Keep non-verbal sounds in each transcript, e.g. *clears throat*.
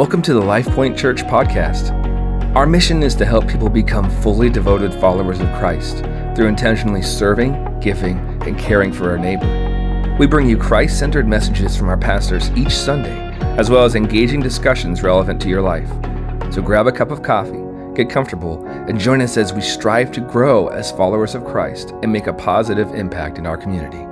Welcome to the LifePoint Church podcast. Our mission is to help people become fully devoted followers of Christ through intentionally serving, giving, and caring for our neighbor. We bring you Christ centered messages from our pastors each Sunday, as well as engaging discussions relevant to your life. So grab a cup of coffee, get comfortable, and join us as we strive to grow as followers of Christ and make a positive impact in our community.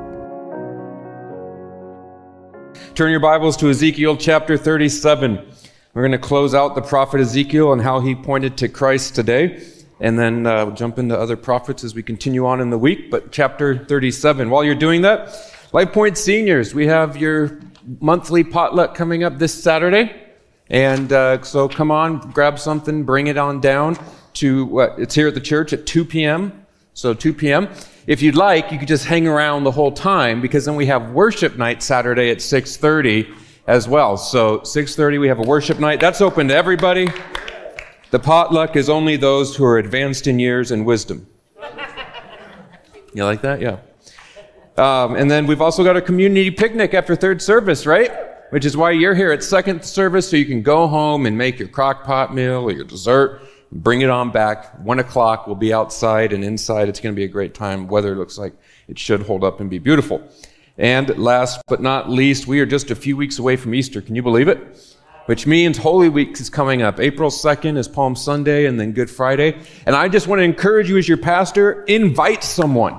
Turn your Bibles to Ezekiel chapter 37. We're going to close out the prophet Ezekiel and how he pointed to Christ today, and then uh, jump into other prophets as we continue on in the week. But chapter 37. While you're doing that, LifePoint seniors, we have your monthly potluck coming up this Saturday. And uh, so come on, grab something, bring it on down to what? It's here at the church at 2 p.m. So 2 p.m. If you'd like, you could just hang around the whole time because then we have worship night Saturday at 6:30 as well. So 6:30 we have a worship night. That's open to everybody. The potluck is only those who are advanced in years and wisdom. You like that? Yeah. Um, and then we've also got a community picnic after third service, right? Which is why you're here at second service, so you can go home and make your crock pot meal or your dessert, bring it on back. One o'clock, we'll be outside and inside. It's going to be a great time. Weather looks like it should hold up and be beautiful. And last but not least, we are just a few weeks away from Easter. Can you believe it? Which means Holy Week is coming up. April 2nd is Palm Sunday and then Good Friday. And I just want to encourage you as your pastor, invite someone.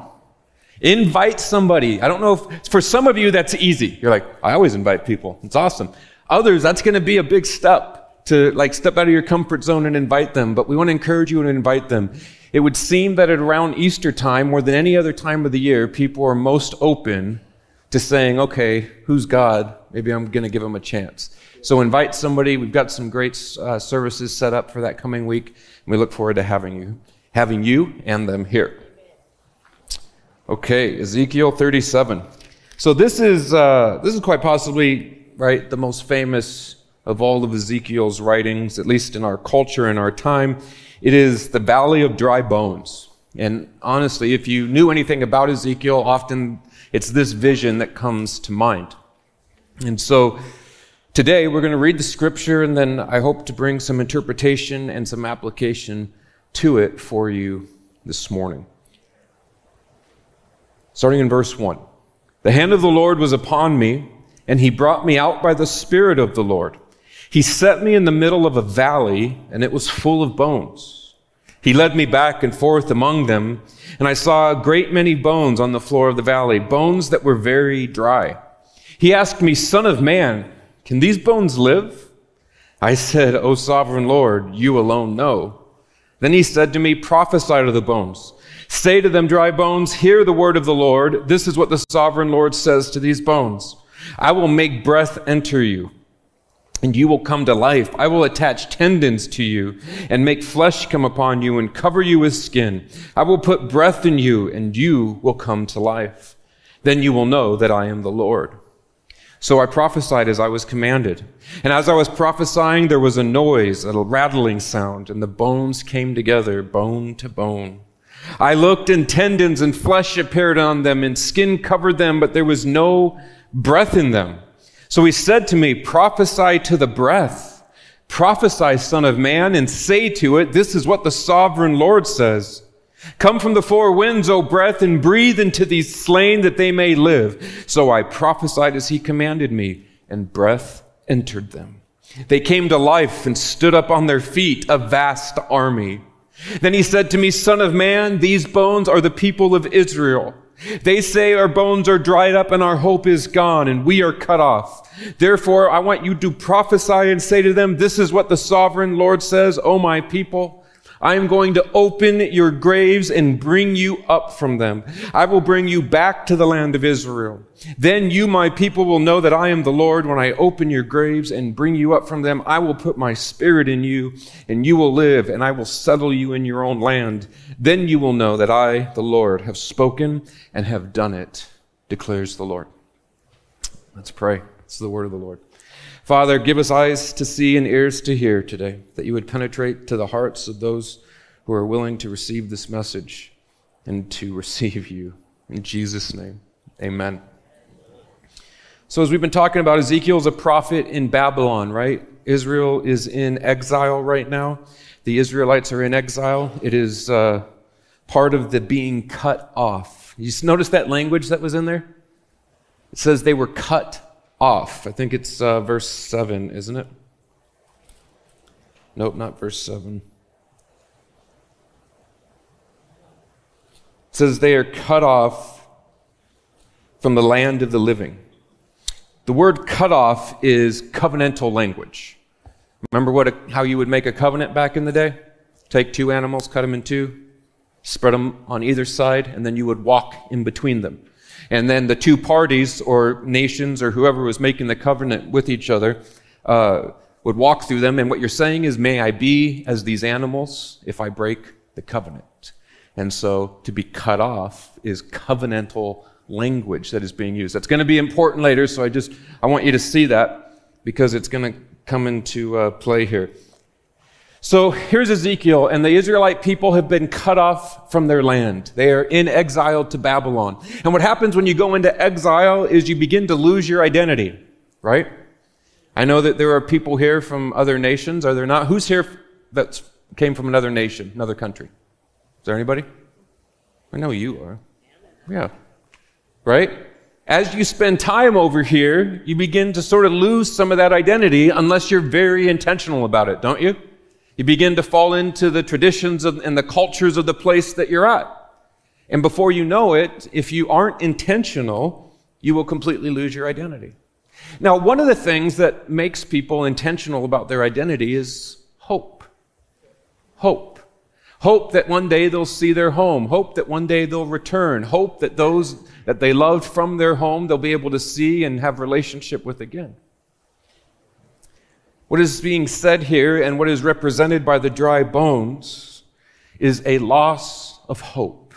Invite somebody. I don't know if for some of you that's easy. You're like, I always invite people. It's awesome. Others, that's going to be a big step to like step out of your comfort zone and invite them. But we want to encourage you and invite them. It would seem that at around Easter time, more than any other time of the year, people are most open to saying, okay, who's God? Maybe I'm going to give him a chance. So invite somebody. We've got some great uh, services set up for that coming week. And we look forward to having you, having you and them here. Okay, Ezekiel 37. So this is uh, this is quite possibly right the most famous of all of Ezekiel's writings, at least in our culture and our time. It is the Valley of Dry Bones. And honestly, if you knew anything about Ezekiel, often it's this vision that comes to mind. And so today we're going to read the scripture, and then I hope to bring some interpretation and some application to it for you this morning. Starting in verse 1 The hand of the Lord was upon me, and he brought me out by the Spirit of the Lord. He set me in the middle of a valley, and it was full of bones. He led me back and forth among them, and I saw a great many bones on the floor of the valley, bones that were very dry. He asked me, Son of man, can these bones live? I said, O sovereign Lord, you alone know. Then he said to me, Prophesy to the bones. Say to them, dry bones, hear the word of the Lord. This is what the sovereign Lord says to these bones. I will make breath enter you, and you will come to life. I will attach tendons to you, and make flesh come upon you, and cover you with skin. I will put breath in you, and you will come to life. Then you will know that I am the Lord. So I prophesied as I was commanded. And as I was prophesying, there was a noise, a rattling sound, and the bones came together, bone to bone. I looked, and tendons and flesh appeared on them, and skin covered them, but there was no breath in them. So he said to me, Prophesy to the breath. Prophesy, Son of Man, and say to it, This is what the sovereign Lord says. Come from the four winds, O breath, and breathe into these slain that they may live. So I prophesied as he commanded me, and breath entered them. They came to life and stood up on their feet, a vast army. Then he said to me, Son of man, these bones are the people of Israel. They say our bones are dried up and our hope is gone and we are cut off. Therefore, I want you to prophesy and say to them, This is what the sovereign Lord says, O my people. I am going to open your graves and bring you up from them. I will bring you back to the land of Israel. Then you, my people, will know that I am the Lord when I open your graves and bring you up from them. I will put my spirit in you and you will live and I will settle you in your own land. Then you will know that I, the Lord, have spoken and have done it, declares the Lord. Let's pray. It's the word of the Lord. Father, give us eyes to see and ears to hear today, that you would penetrate to the hearts of those who are willing to receive this message and to *laughs* receive you. In Jesus' name, amen. So, as we've been talking about, Ezekiel is a prophet in Babylon, right? Israel is in exile right now. The Israelites are in exile. It is uh, part of the being cut off. You notice that language that was in there? It says they were cut off. I think it's uh, verse 7, isn't it? Nope, not verse 7. It says they are cut off from the land of the living. The word cut off is covenantal language. Remember what a, how you would make a covenant back in the day? Take two animals, cut them in two, spread them on either side, and then you would walk in between them. And then the two parties or nations or whoever was making the covenant with each other uh, would walk through them. And what you're saying is, May I be as these animals if I break the covenant. And so to be cut off is covenantal language that is being used. That's going to be important later, so I just I want you to see that because it's going to come into uh, play here. So here's Ezekiel, and the Israelite people have been cut off from their land. They are in exile to Babylon. And what happens when you go into exile is you begin to lose your identity, right? I know that there are people here from other nations. Are there not? Who's here that came from another nation, another country? Is there anybody? I know you are. Yeah. Right? As you spend time over here, you begin to sort of lose some of that identity unless you're very intentional about it, don't you? You begin to fall into the traditions of, and the cultures of the place that you're at. And before you know it, if you aren't intentional, you will completely lose your identity. Now, one of the things that makes people intentional about their identity is hope. Hope. Hope that one day they'll see their home. Hope that one day they'll return. Hope that those that they loved from their home they'll be able to see and have relationship with again. What is being said here and what is represented by the dry bones is a loss of hope.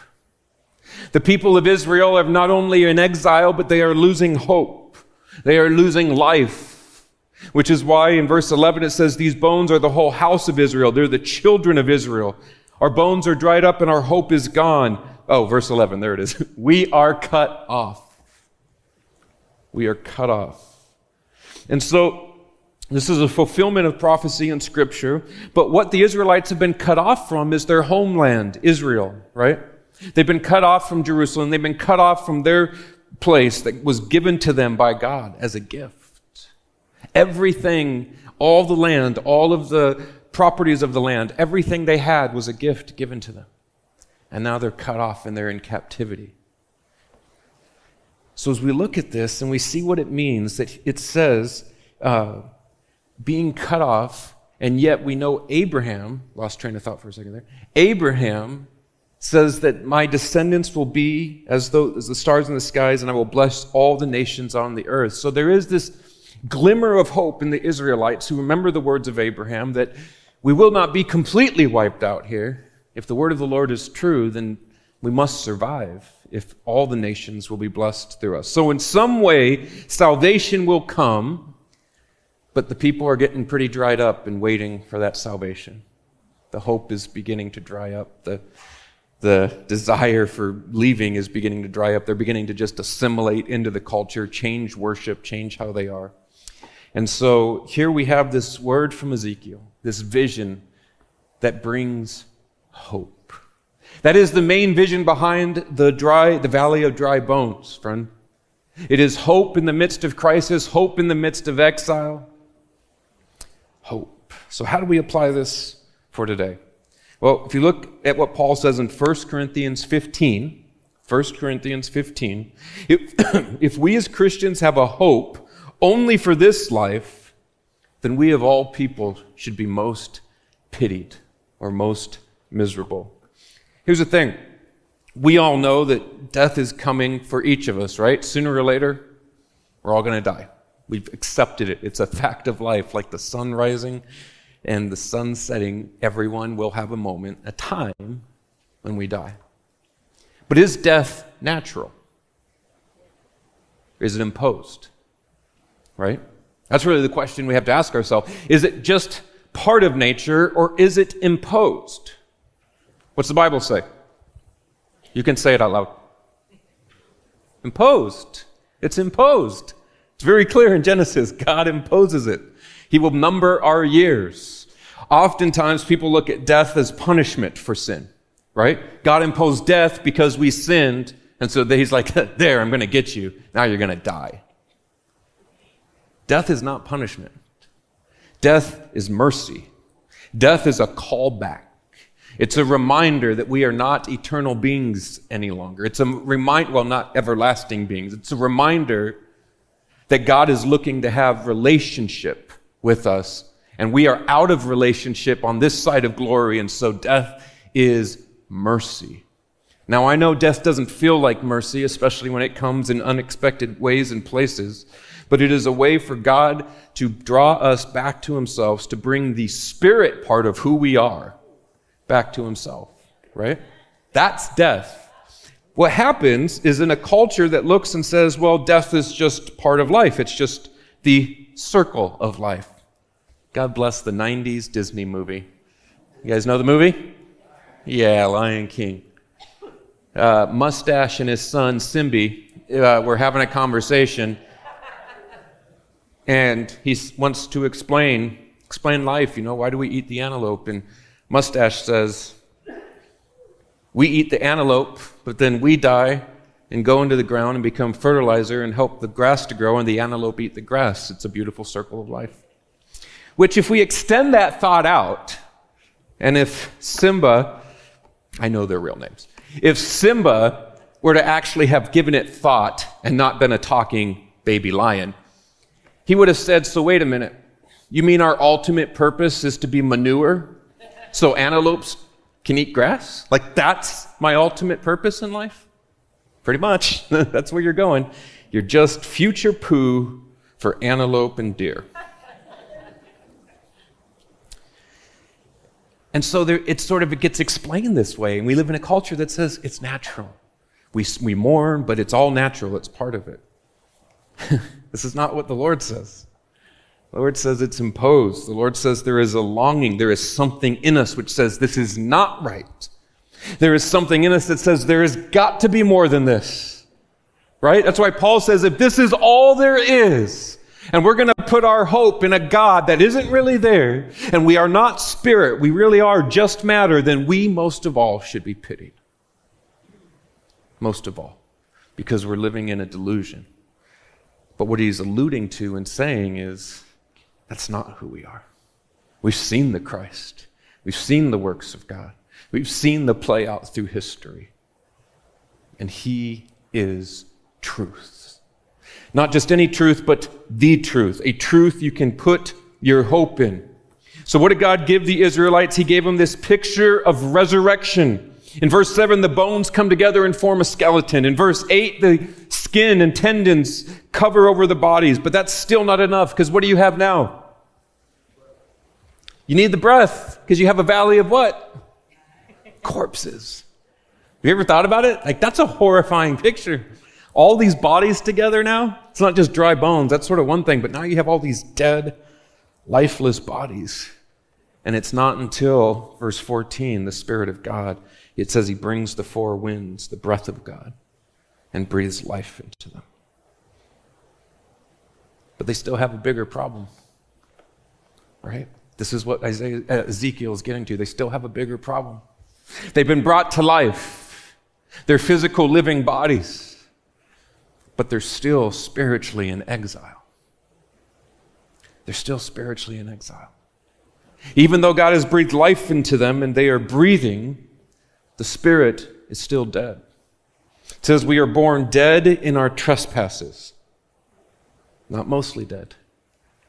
The people of Israel are not only in exile, but they are losing hope. They are losing life. Which is why in verse 11 it says, These bones are the whole house of Israel. They're the children of Israel. Our bones are dried up and our hope is gone. Oh, verse 11, there it is. *laughs* We are cut off. We are cut off. And so this is a fulfillment of prophecy in Scripture. But what the Israelites have been cut off from is their homeland, Israel, right? They've been cut off from Jerusalem. They've been cut off from their place that was given to them by God as a gift. Everything, all the land, all of the properties of the land, everything they had was a gift given to them. And now they're cut off and they're in captivity. So as we look at this and we see what it means, that it says, uh, being cut off, and yet we know Abraham, lost train of thought for a second there, Abraham says that my descendants will be as though as the stars in the skies, and I will bless all the nations on the earth. So there is this glimmer of hope in the Israelites who remember the words of Abraham that we will not be completely wiped out here. If the word of the Lord is true, then we must survive if all the nations will be blessed through us. So, in some way, salvation will come but the people are getting pretty dried up and waiting for that salvation. The hope is beginning to dry up. The, the desire for leaving is beginning to dry up. They're beginning to just assimilate into the culture, change worship, change how they are. And so here we have this word from Ezekiel, this vision that brings hope. That is the main vision behind the dry, the valley of dry bones, friend. It is hope in the midst of crisis, hope in the midst of exile hope. So, how do we apply this for today? Well, if you look at what Paul says in 1 Corinthians 15, 1 Corinthians 15, if, *clears throat* if we as Christians have a hope only for this life, then we of all people should be most pitied or most miserable. Here's the thing we all know that death is coming for each of us, right? Sooner or later, we're all going to die. We've accepted it. It's a fact of life, like the sun rising and the sun setting. Everyone will have a moment, a time when we die. But is death natural? Is it imposed? Right? That's really the question we have to ask ourselves. Is it just part of nature or is it imposed? What's the Bible say? You can say it out loud. Imposed. It's imposed. It's very clear in Genesis. God imposes it. He will number our years. Oftentimes, people look at death as punishment for sin, right? God imposed death because we sinned, and so he's like, *laughs* there, I'm going to get you. Now you're going to die. Death is not punishment. Death is mercy. Death is a callback. It's a reminder that we are not eternal beings any longer. It's a remind, well, not everlasting beings. It's a reminder that God is looking to have relationship with us, and we are out of relationship on this side of glory, and so death is mercy. Now, I know death doesn't feel like mercy, especially when it comes in unexpected ways and places, but it is a way for God to draw us back to Himself, to bring the spirit part of who we are back to Himself, right? That's death. What happens is in a culture that looks and says, well, death is just part of life, it's just the circle of life. God bless the 90s Disney movie. You guys know the movie? Yeah, Lion King. Uh, Mustache and his son, Simbi, uh, were having a conversation and he wants to explain explain life. You know, why do we eat the antelope? And Mustache says, we eat the antelope, but then we die and go into the ground and become fertilizer and help the grass to grow, and the antelope eat the grass. It's a beautiful circle of life. Which, if we extend that thought out, and if Simba, I know their real names, if Simba were to actually have given it thought and not been a talking baby lion, he would have said, So wait a minute. You mean our ultimate purpose is to be manure? So antelopes can eat grass? Like that's my ultimate purpose in life? Pretty much. *laughs* that's where you're going. You're just future poo for antelope and deer. and so there, it sort of it gets explained this way. And we live in a culture that says it's natural. We, we mourn, but it's all natural, it's part of it. *laughs* This is not what the Lord says. The Lord says it's imposed. The Lord says there is a longing. There is something in us which says this is not right. There is something in us that says there has got to be more than this. Right? That's why Paul says if this is all there is, and we're going to put our hope in a God that isn't really there, and we are not spirit, we really are just matter, then we most of all should be pitied. Most of all. Because we're living in a delusion. But what he's alluding to and saying is that's not who we are. We've seen the Christ, we've seen the works of God, we've seen the play out through history. And he is truth. Not just any truth, but the truth, a truth you can put your hope in. So, what did God give the Israelites? He gave them this picture of resurrection. In verse 7, the bones come together and form a skeleton. In verse 8, the skin and tendons cover over the bodies. But that's still not enough because what do you have now? You need the breath because you have a valley of what? Corpses. Have you ever thought about it? Like, that's a horrifying picture. All these bodies together now, it's not just dry bones. That's sort of one thing. But now you have all these dead, lifeless bodies. And it's not until verse 14, the Spirit of God it says he brings the four winds, the breath of God, and breathes life into them. But they still have a bigger problem, right? This is what Isaiah, uh, Ezekiel is getting to. They still have a bigger problem. They've been brought to life, they're physical living bodies, but they're still spiritually in exile. They're still spiritually in exile. Even though God has breathed life into them and they are breathing, the spirit is still dead. It says, We are born dead in our trespasses. Not mostly dead.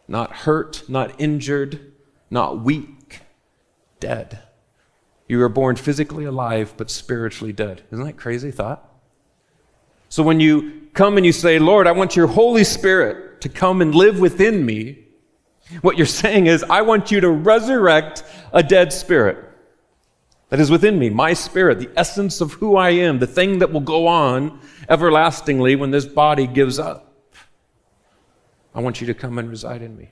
Not hurt, not injured, not weak. Dead. You are born physically alive, but spiritually dead. Isn't that crazy thought? So when you come and you say, Lord, I want your Holy Spirit to come and live within me, what you're saying is, I want you to resurrect a dead spirit that is within me, my spirit, the essence of who I am, the thing that will go on everlastingly when this body gives up. I want you to come and reside in me.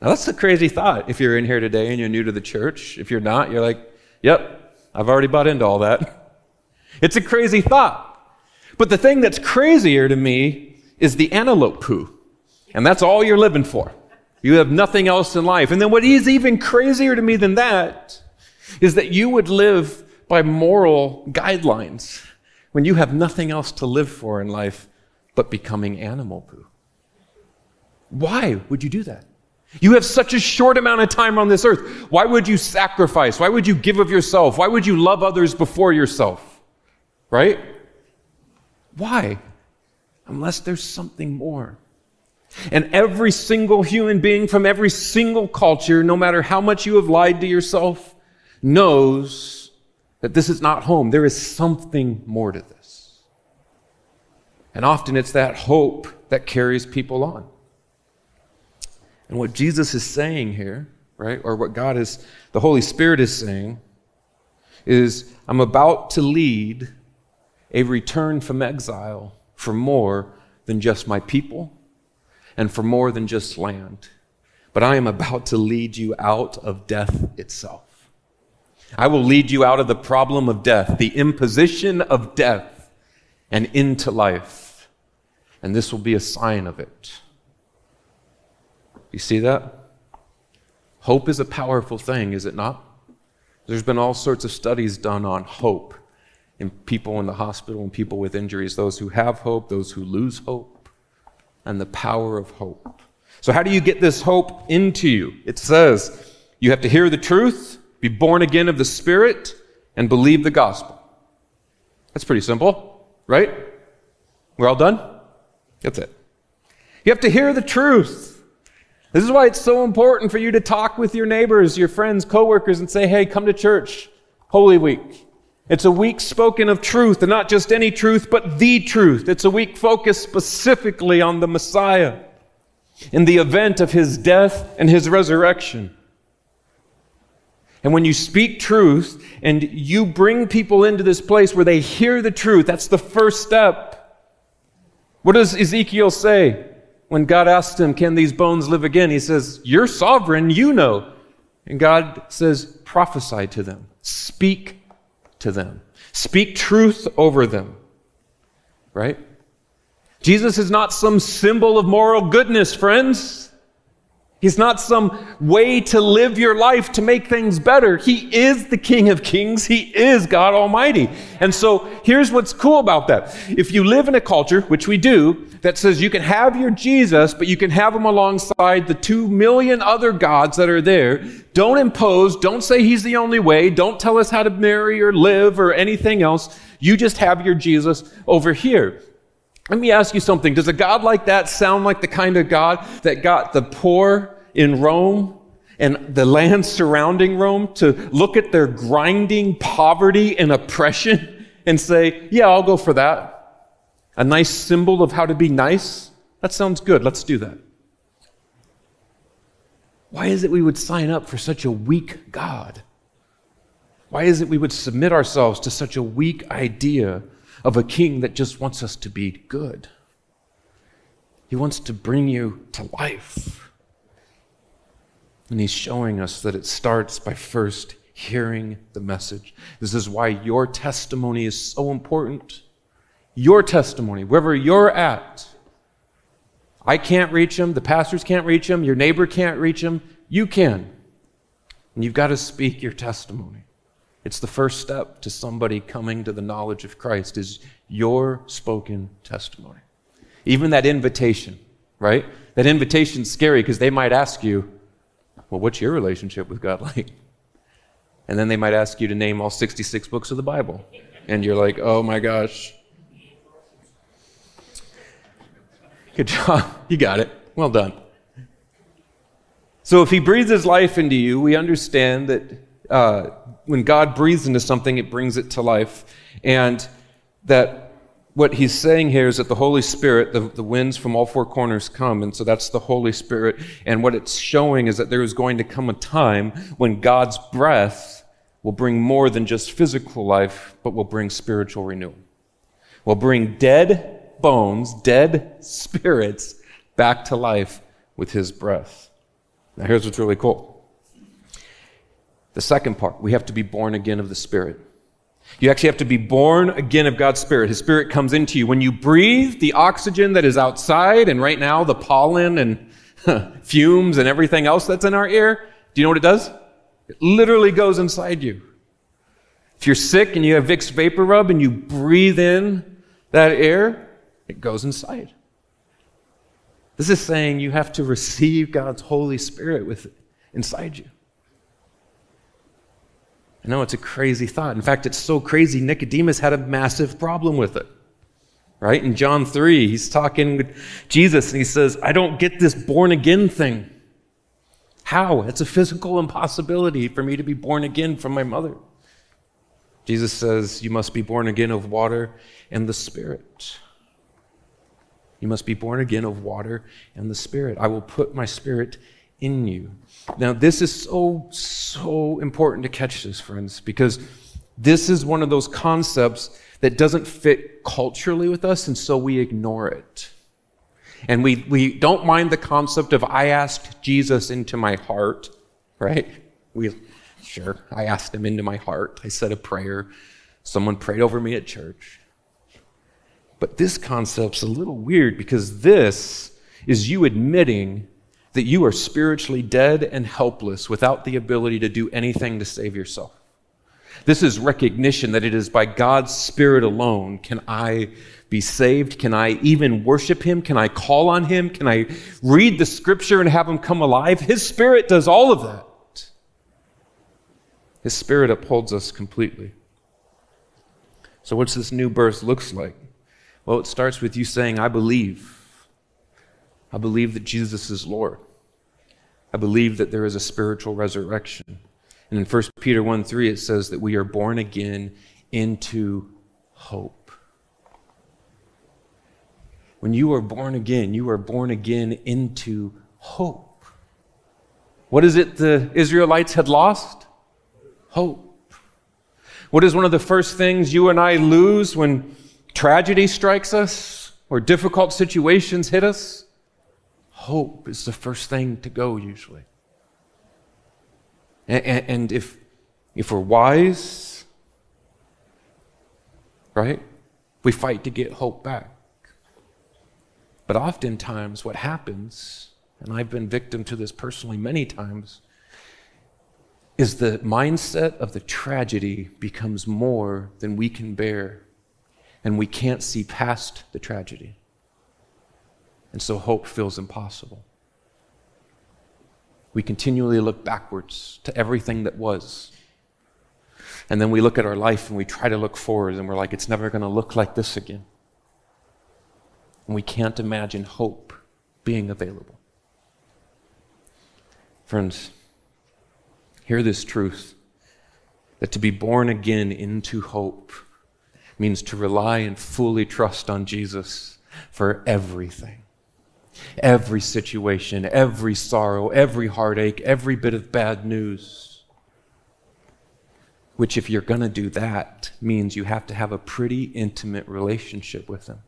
Now, that's a crazy thought if you're in here today and you're new to the church. If you're not, you're like, yep, I've already bought into all that. *laughs* It's a crazy thought. But the thing that's crazier to me is the antelope poo. And that's all you're living for. You have nothing else in life. And then what is even crazier to me than that is that you would live by moral guidelines when you have nothing else to live for in life but becoming animal poo. Why would you do that? You have such a short amount of time on this earth. Why would you sacrifice? Why would you give of yourself? Why would you love others before yourself? Right? Why? Unless there's something more. And every single human being from every single culture, no matter how much you have lied to yourself, knows that this is not home. There is something more to this. And often it's that hope that carries people on. And what Jesus is saying here, right, or what God is, the Holy Spirit is saying, is I'm about to lead a return from exile for more than just my people and for more than just land. But I am about to lead you out of death itself. I will lead you out of the problem of death, the imposition of death, and into life. And this will be a sign of it. You see that? Hope is a powerful thing, is it not? There's been all sorts of studies done on hope in people in the hospital and people with injuries, those who have hope, those who lose hope, and the power of hope. So, how do you get this hope into you? It says you have to hear the truth, be born again of the Spirit, and believe the gospel. That's pretty simple, right? We're all done? That's it. You have to hear the truth. This is why it's so important for you to talk with your neighbors, your friends, coworkers, and say, hey, come to church. Holy Week. It's a week spoken of truth, and not just any truth, but the truth. It's a week focused specifically on the Messiah in the event of his death and his resurrection. And when you speak truth and you bring people into this place where they hear the truth, that's the first step. What does Ezekiel say when God asked him, Can these bones live again? He says, You're sovereign, you know. And God says, Prophesy to them, speak to them. Speak truth over them. Right? Jesus is not some symbol of moral goodness, friends. He's not some way to live your life to make things better. He is the King of Kings. He is God Almighty. And so here's what's cool about that. If you live in a culture, which we do, that says you can have your Jesus, but you can have him alongside the two million other gods that are there, don't impose, don't say he's the only way, don't tell us how to marry or live or anything else. You just have your Jesus over here. Let me ask you something. Does a God like that sound like the kind of God that got the poor in Rome and the land surrounding Rome to look at their grinding poverty and oppression and say, Yeah, I'll go for that? A nice symbol of how to be nice? That sounds good. Let's do that. Why is it we would sign up for such a weak God? Why is it we would submit ourselves to such a weak idea of a king that just wants us to be good. He wants to bring you to life. And he's showing us that it starts by first hearing the message. This is why your testimony is so important. Your testimony, wherever you're at. I can't reach him, the pastors can't reach him, your neighbor can't reach him, you can. And you've got to speak your testimony. It's the first step to somebody coming to the knowledge of Christ is your spoken testimony. Even that invitation, right? That invitation's scary because they might ask you, well, what's your relationship with God *laughs* like? And then they might ask you to name all 66 books of the Bible. And you're like, oh my gosh. Good job. *laughs* You got it. Well done. So if he breathes his life into you, we understand that uh, when God breathes into something, it brings it to life. And that what he's saying here is that the Holy Spirit, the, the winds from all four corners come, and so that's the Holy Spirit. And what it's showing is that there is going to come a time when God's breath will bring more than just physical life, but will bring spiritual renewal. Will bring dead bones, dead spirits back to life with his breath. Now, here's what's really cool. The second part, we have to be born again of the Spirit. You actually have to be born again of God's Spirit. His Spirit comes into you. When you breathe the oxygen that is outside, and right now the pollen and *laughs* fumes and everything else that's in our air, do you know what it does? It literally goes inside you. If you're sick and you have Vicks VapoRub and you breathe in that air, it goes inside. This is saying you have to receive God's Holy Spirit with inside you. I know it's a crazy thought. In fact, it's so crazy, Nicodemus had a massive problem with it. Right? In John 3, he's talking with Jesus and he says, I don't get this born again thing. How? It's a physical impossibility for me to be born again from my mother. Jesus says, You must be born again of water and the Spirit. You must be born again of water and the Spirit. I will put my Spirit in you. Now, this is so, so important to catch this, friends, because this is one of those concepts that doesn't fit culturally with us, and so we ignore it. And we, we don't mind the concept of I asked Jesus into my heart, right? We, sure, I asked him into my heart. I said a prayer. Someone prayed over me at church. But this concept's a little weird because this is you admitting that you are spiritually dead and helpless without the ability to do anything to save yourself. This is recognition that it is by God's Spirit alone can I be saved? Can I even worship Him? Can I call on Him? Can I read the Scripture and have Him come alive? His Spirit does all of that. His Spirit upholds us completely. So, what's this new birth looks like? Well, it starts with you saying, I believe. I believe that Jesus is Lord. I believe that there is a spiritual resurrection. And in 1 Peter 1 3, it says that we are born again into hope. When you are born again, you are born again into hope. What is it the Israelites had lost? Hope. What is one of the first things you and I lose when tragedy strikes us or difficult situations hit us? Hope is the first thing to go, usually. And, and if, if we're wise, right, we fight to get hope back. But oftentimes, what happens, and I've been victim to this personally many times, is the mindset of the tragedy becomes more than we can bear, and we can't see past the tragedy. And so hope feels impossible. We continually look backwards to everything that was. And then we look at our life and we try to look forward and we're like, it's never going to look like this again. And we can't imagine hope being available. Friends, hear this truth that to be born again into hope means to rely and fully trust on Jesus for everything. Every situation, every sorrow, every heartache, every bit of bad news. Which, if you're going to do that, means you have to have a pretty intimate relationship with Him.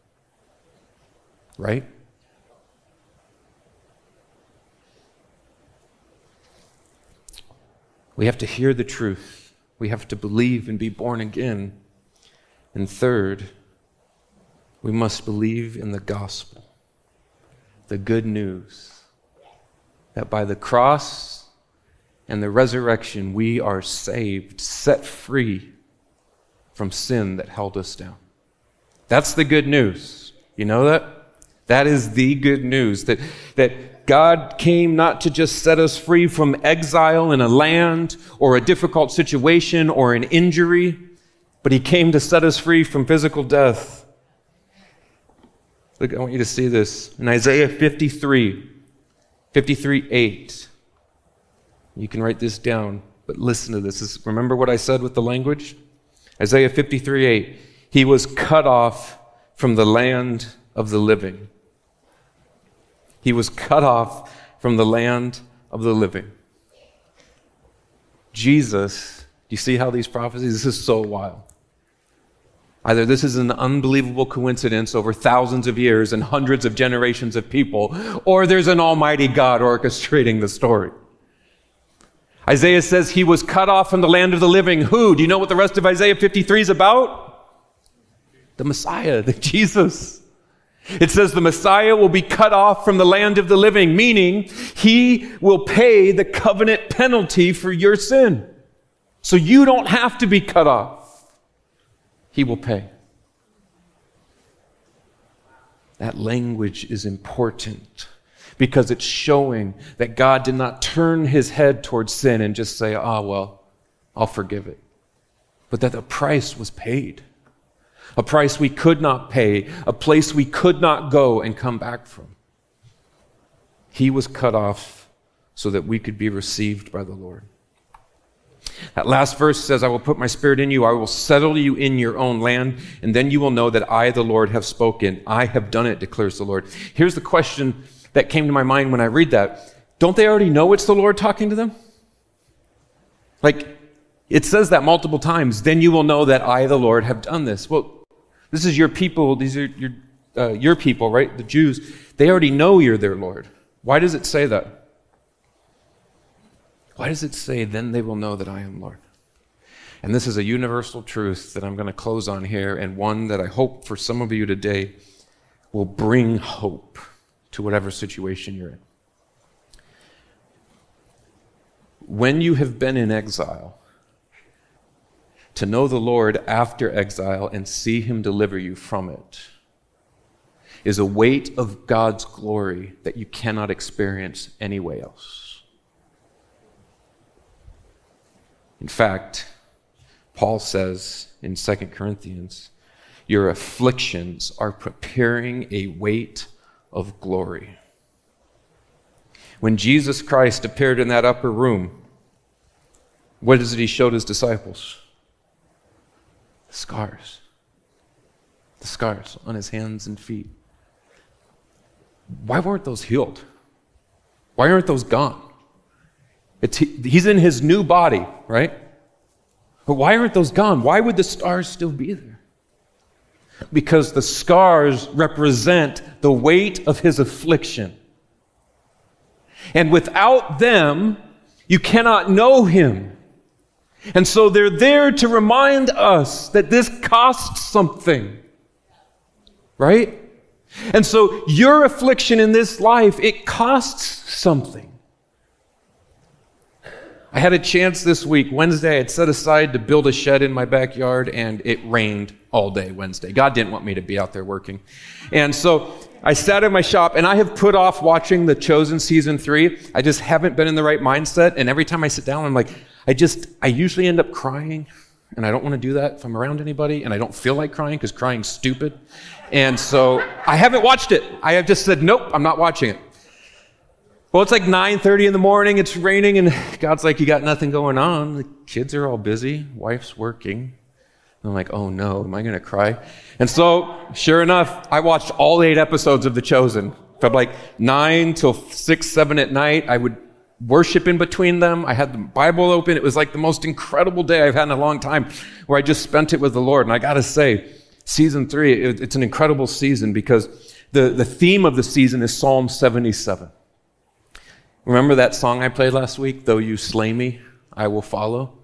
Right? We have to hear the truth. We have to believe and be born again. And third, we must believe in the gospel the good news that by the cross and the resurrection, we are saved, set free from sin that held us down. That's the good news. You know that? That is the good news that, that God came not to just set us free from exile in a land or a difficult situation or an injury, but He came to set us free from physical death Look, I want you to see this. In Isaiah 53, 53 8. You can write this down, but listen to this. remember what I said with the language? Isaiah 53 8. He was cut off from the land of the living. He was cut off from the land of the living. Jesus, do you see how these prophecies? This is so wild. Either this is an unbelievable coincidence over thousands of years and hundreds of generations of people, or there's an almighty God orchestrating the story. Isaiah says he was cut off from the land of the living. Who? Do you know what the rest of Isaiah 53 is about? The Messiah, the *laughs* Jesus. It says the Messiah will be cut off from the land of the living, meaning he will pay the covenant penalty for your sin. So you don't have to be cut off. He will pay. That language is important because it's showing that God did not turn his head towards sin and just say, ah, oh, well, I'll forgive it. But that the price was paid. A price we could not pay, a place we could not go and come back from. He was cut off so that we could be received by the Lord. That last verse says, I will put my spirit in you, I will settle you in your own land, and then you will know that I, the Lord, have spoken. I have done it, declares the Lord. Here's the question that came to my mind when I read that. Don't they already know it's the Lord talking to them? Like, it says that multiple times. Then you will know that I, the Lord, have done this. Well, this is your people. These are your, uh, your people, right? The Jews. They already know you're their Lord. Why does it say that? Why does it say, then they will know that I am Lord? And this is a universal truth that I'm going to close on here, and one that I hope for some of you today will bring hope to whatever situation you're in. When you have been in exile, to know the Lord after exile and see Him deliver you from it is a weight of God's glory that you cannot experience anywhere else. In fact, Paul says in 2 Corinthians, your afflictions are preparing a weight of glory. When Jesus Christ appeared in that upper room, what is it he showed his disciples? The scars. The scars on his hands and feet. Why weren't those healed? Why aren't those gone? It's, he's in his new body, right? But why aren't those gone? Why would the stars still be there? Because the scars represent the weight of his affliction. And without them, you cannot know him. And so they're there to remind us that this costs something. Right? And so your affliction in this life, it costs something. I had a chance this week. Wednesday, I had set aside to build a shed in my backyard, and it rained all day Wednesday. God didn't want me to be out there working. And so I sat in my shop, and I have put off watching The Chosen season three. I just haven't been in the right mindset. And every time I sit down, I'm like, I just, I usually end up crying. And I don't want to do that if I'm around anybody. And I don't feel like crying because crying's stupid. And so I haven't watched it. I have just said, nope, I'm not watching it. Well, it's like 9:30 in the morning, it's raining and God's like you got nothing going on. The kids are all busy, wife's working. I'm like, "Oh no, am I going to cry?" And so, sure enough, I watched all 8 episodes of The Chosen. From like 9 till 6, 7 at night, I would worship in between them. I had the Bible open. It was like the most incredible day I've had in a long time where I just spent it with the Lord. And I got to say, season 3, it's an incredible season because the, the theme of the season is Psalm 77. Remember that song I played last week? Though you slay me, I will follow.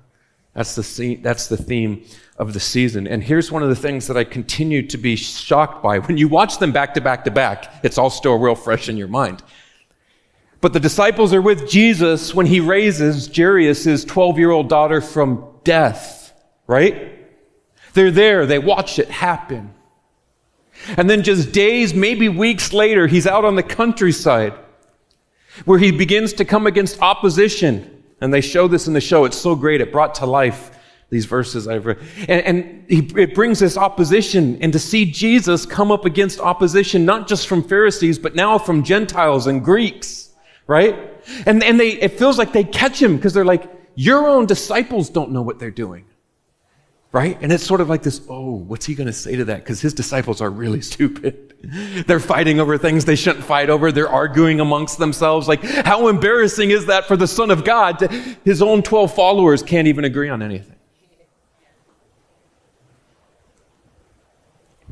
That's the, that's the theme of the season. And here's one of the things that I continue to be shocked by. When you watch them back to back to back, it's all still real fresh in your mind. But the disciples are with Jesus when he raises Jairus' 12 year old daughter from death, right? They're there, they watch it happen. And then just days, maybe weeks later, he's out on the countryside where he begins to come against opposition. And they show this in the show. It's so great. It brought to life these verses I've read. And, and he, it brings this opposition. And to see Jesus come up against opposition, not just from Pharisees, but now from Gentiles and Greeks, right? And, and they, it feels like they catch him because they're like, your own disciples don't know what they're doing right? And it's sort of like this oh, what's he going to say to that? Because his disciples are really *laughs* stupid. They're fighting over things they shouldn't fight over. They're arguing amongst themselves. Like, how embarrassing is that for the Son of God? His own 12 followers can't even agree on anything.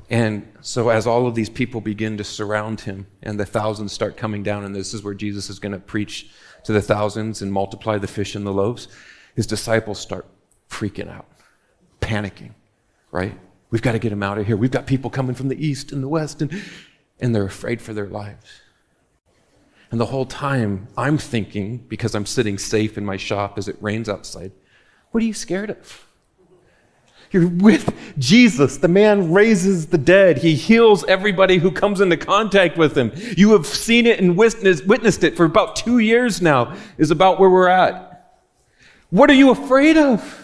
And so, as all of these people begin to surround him and the thousands start coming down, and this is where Jesus is going to preach to the thousands and multiply the fish and the loaves, his disciples start freaking out panicking, right? We've got to get them out of here. We've got people coming from the east and the west. And, and they're afraid for their lives. And the whole time, I'm thinking, because I'm sitting safe in my shop as it rains outside, what are you scared of? You're with Jesus. The man raises the dead. He heals everybody who comes into contact with him. You have seen it and witnessed, it for about two years now, is about where we're at. What are you afraid of?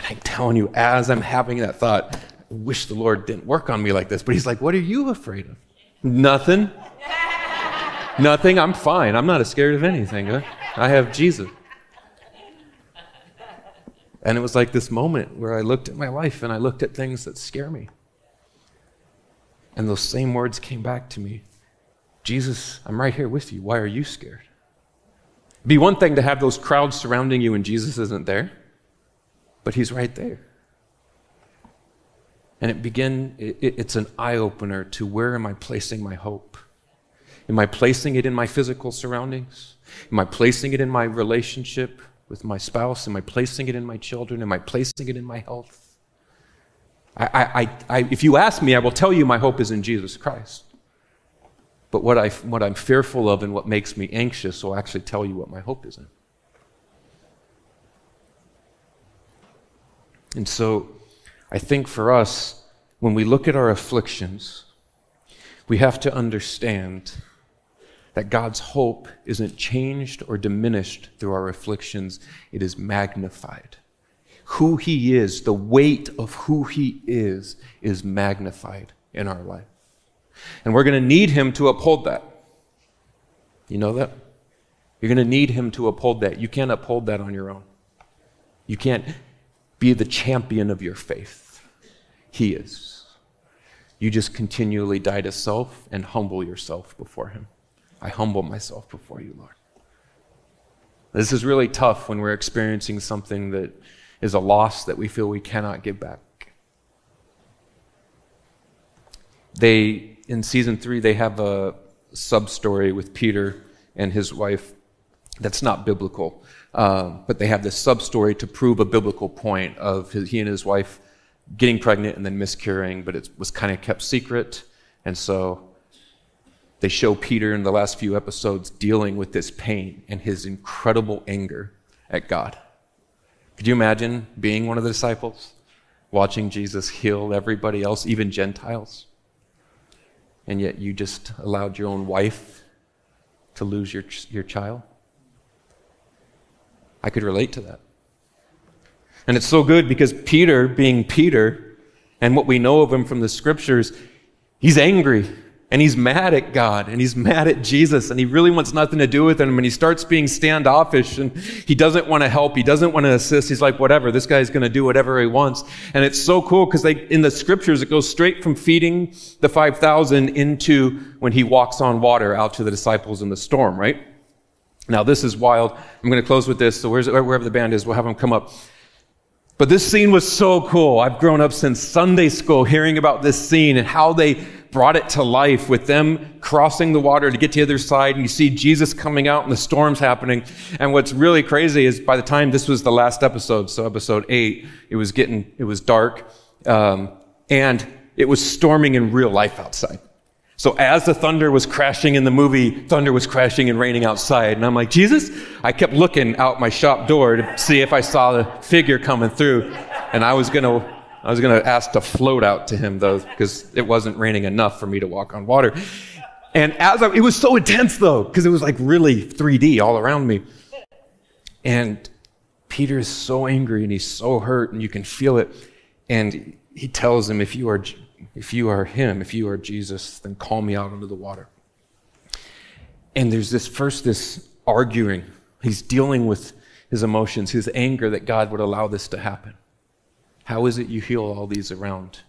And I'm telling you, as I'm having that thought, I wish the Lord didn't work on me like this, but He's like, What are you afraid of? Nothing. *laughs* Nothing. I'm fine. I'm not as scared of anything. I have Jesus. And it was like this moment where I looked at my life and I looked at things that scare me. And those same words came back to me Jesus, I'm right here with you. Why are you scared? It'd be one thing to have those crowds surrounding you and Jesus isn't there, but he's right there. And it begin it, it's an eye opener to where am I placing my hope? Am I placing it in my physical surroundings? Am I placing it in my relationship with my spouse? Am I placing it in my children? Am I placing it in my health? I, I, I, if you ask me, I will tell you my hope is in Jesus Christ. But what, I, what I'm fearful of and what makes me anxious will actually tell you what my hope is in. And so I think for us, when we look at our afflictions, we have to understand that God's hope isn't changed or diminished through our afflictions, it is magnified. Who He is, the weight of who He is, is magnified in our life. And we're going to need Him to uphold that. You know that? You're going to need Him to uphold that. You can't uphold that on your own. You can't be the champion of your faith. He is. You just continually die to self and humble yourself before Him. I humble myself before you, Lord. This is really tough when we're experiencing something that is a loss that we feel we cannot give back. They, in season three, they have a sub story with Peter and his wife that's not biblical. Uh, but they have this sub story to prove a biblical point of his, he and his wife getting pregnant and then miscarrying, but it was kind of kept secret. And so they show Peter in the last few episodes dealing with this pain and his incredible anger at God. Could you imagine being one of the disciples, watching Jesus heal everybody else, even Gentiles? And yet you just allowed your own wife to lose your, your child? I could relate to that. And it's so good because Peter, being Peter, and what we know of him from the scriptures, he's angry and he's mad at God and he's mad at Jesus and he really wants nothing to do with him and he starts being standoffish and he doesn't want to help. He doesn't want to assist. He's like, whatever, this guy's going to do whatever he wants. And it's so cool because in the scriptures, it goes straight from feeding the 5,000 into when he walks on water out to the disciples in the storm, right? Now, this is wild. I'm going to close with this. So wherever the band is, we'll have them come up. But this scene was so cool. I've grown up since Sunday school hearing about this scene and how they brought it to life with them crossing the water to get to the other side. And you see Jesus coming out and the storm's happening. And what's really crazy is by the time this was the last episode, so episode eight, it was getting, it was dark. Um, and it was storming in real life outside. So as the thunder was crashing in the movie, thunder was crashing and raining outside. And I'm like, Jesus? I kept looking out my shop door to see if I saw the figure coming through. And I was going to I was going to ask to float out to him, though, because it wasn't raining enough for me to walk on water. And as I, it was so intense, though, because it was like really 3D all around me. And Peter is so angry and he's so hurt, and you can feel it. And he tells him, if you are, if you are him, if you are Jesus, then call me out into the water. And there's this first, this arguing. He's dealing with his emotions, his anger that God would allow this to happen. How is it you heal all these around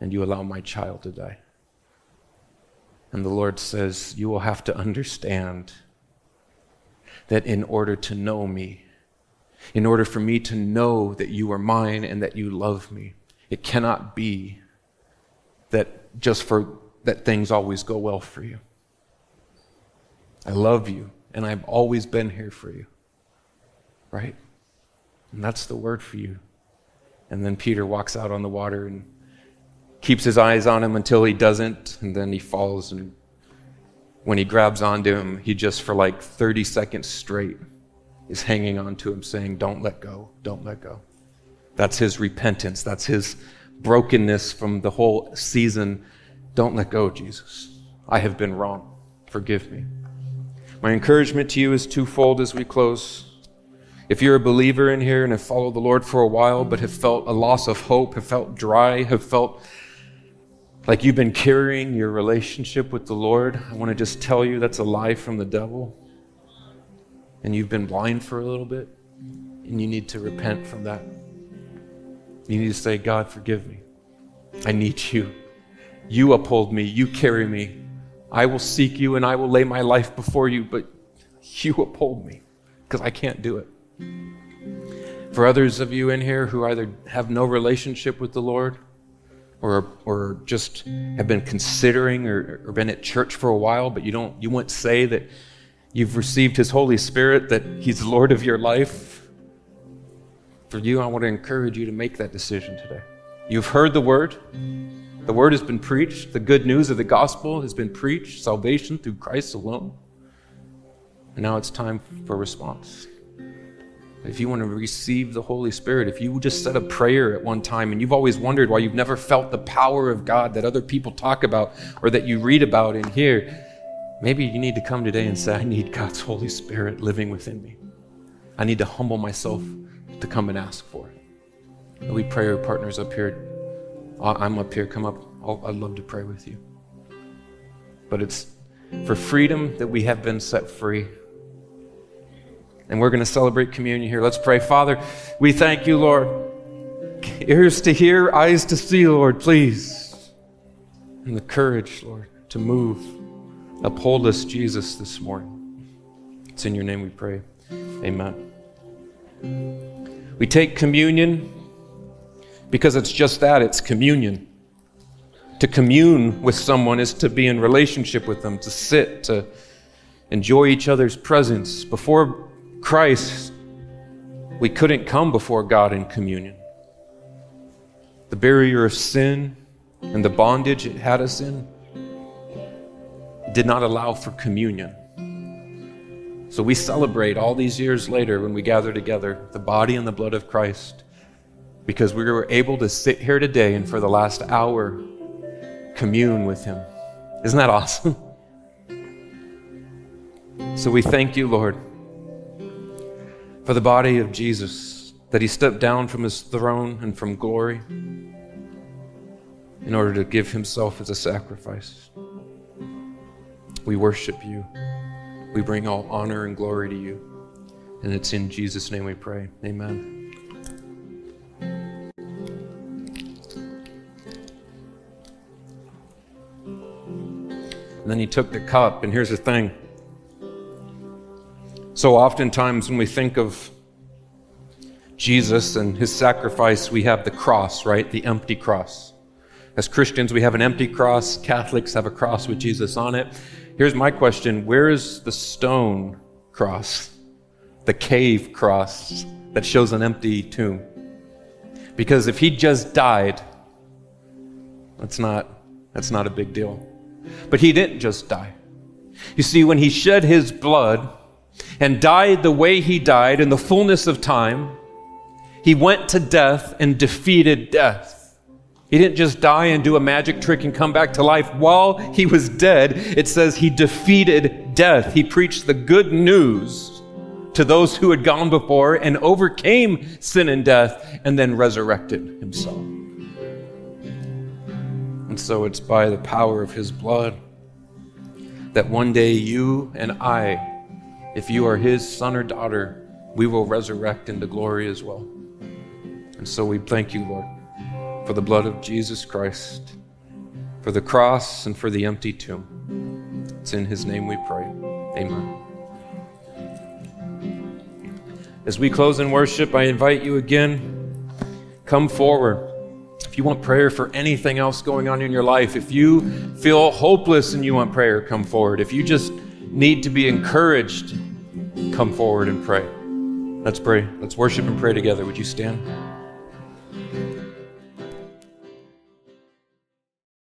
and you allow my child to die? And the Lord says, You will have to understand that in order to know me, in order for me to know that you are mine and that you love me, it cannot be that just for that things always go well for you. I love you and I've always been here for you. Right? And that's the word for you. And then Peter walks out on the water and keeps his eyes on him until he doesn't, and then he falls. And when he grabs onto him, he just for like 30 seconds straight is hanging on to him, saying, Don't let go, don't let go. That's his repentance. That's his brokenness from the whole season. Don't let go, Jesus. I have been wrong. Forgive me. My encouragement to you is twofold as we close. If you're a believer in here and have followed the Lord for a while, but have felt a loss of hope, have felt dry, have felt like you've been carrying your relationship with the Lord, I want to just tell you that's a lie from the devil. And you've been blind for a little bit, and you need to repent from that. You need to say, God, forgive me. I need you. You uphold me. You carry me. I will seek you and I will lay my life before you, but you uphold me because I can't do it. For others of you in here who either have no relationship with the Lord or, or just have been considering or, or been at church for a while, but you don't you won't say that you've received his Holy Spirit, that he's Lord of your life. For you, I want to encourage you to make that decision today. You've heard the word. The word has been preached. The good news of the gospel has been preached. Salvation through Christ alone. And now it's time for response. If you want to receive the Holy Spirit, if you just said a prayer at one time and you've always wondered why you've never felt the power of God that other people talk about or that you read about in here, maybe you need to come today and say, I need God's Holy Spirit living within me. I need to humble myself to come and ask for it. We prayer partners up here. I'm up here. Come up. I'd love to pray with you. But it's for freedom that we have been set free and we're going to celebrate communion here. Let's pray. Father, we thank you, Lord. Ears to hear, eyes to see, Lord, please. And the courage, Lord, to move. Uphold us, Jesus, this morning. It's in your name we pray. Amen. We take communion because it's just that it's communion. To commune with someone is to be in relationship with them, to sit, to enjoy each other's presence. Before Christ, we couldn't come before God in communion. The barrier of sin and the bondage it had us in did not allow for communion. So we celebrate all these years later when we gather together the body and the blood of Christ because we were able to sit here today and for the last hour commune with Him. Isn't that awesome? So we thank you, Lord for the body of Jesus, that he stepped down from his throne and from glory in order to give himself as a sacrifice. We worship you. We bring all honor and glory to you. And it's in Jesus' name we pray. Amen. And then he took the cup, and here's the thing so oftentimes when we think of Jesus and his sacrifice, we have the cross, right? The empty cross. As Christians, we have an empty cross. Catholics have a cross with Jesus on it. Here's my question Where is the stone cross? The cave cross that shows an empty tomb? Because if he just died, that's not, that's not a big deal. But he didn't just die. You see, when he shed his blood, and died the way he died in the fullness of time, he went to death and defeated death. He didn't just die and do a magic trick and come back to life. While he was dead, it says he defeated death. He preached the good news to those who had gone before and overcame sin and death and then resurrected himself. And so it's by the power of his blood that one day you and I if you are his son or daughter, we will resurrect into glory as well. And so we thank you, Lord, for the blood of Jesus Christ, for the cross, and for the empty tomb. It's in his name we pray. Amen. As we close in worship, I invite you again, come forward. If you want prayer for anything else going on in your life, if you feel hopeless and you want prayer, come forward. If you just need to be encouraged, come forward and pray. Let's pray. Let's worship and pray together. Would you stand?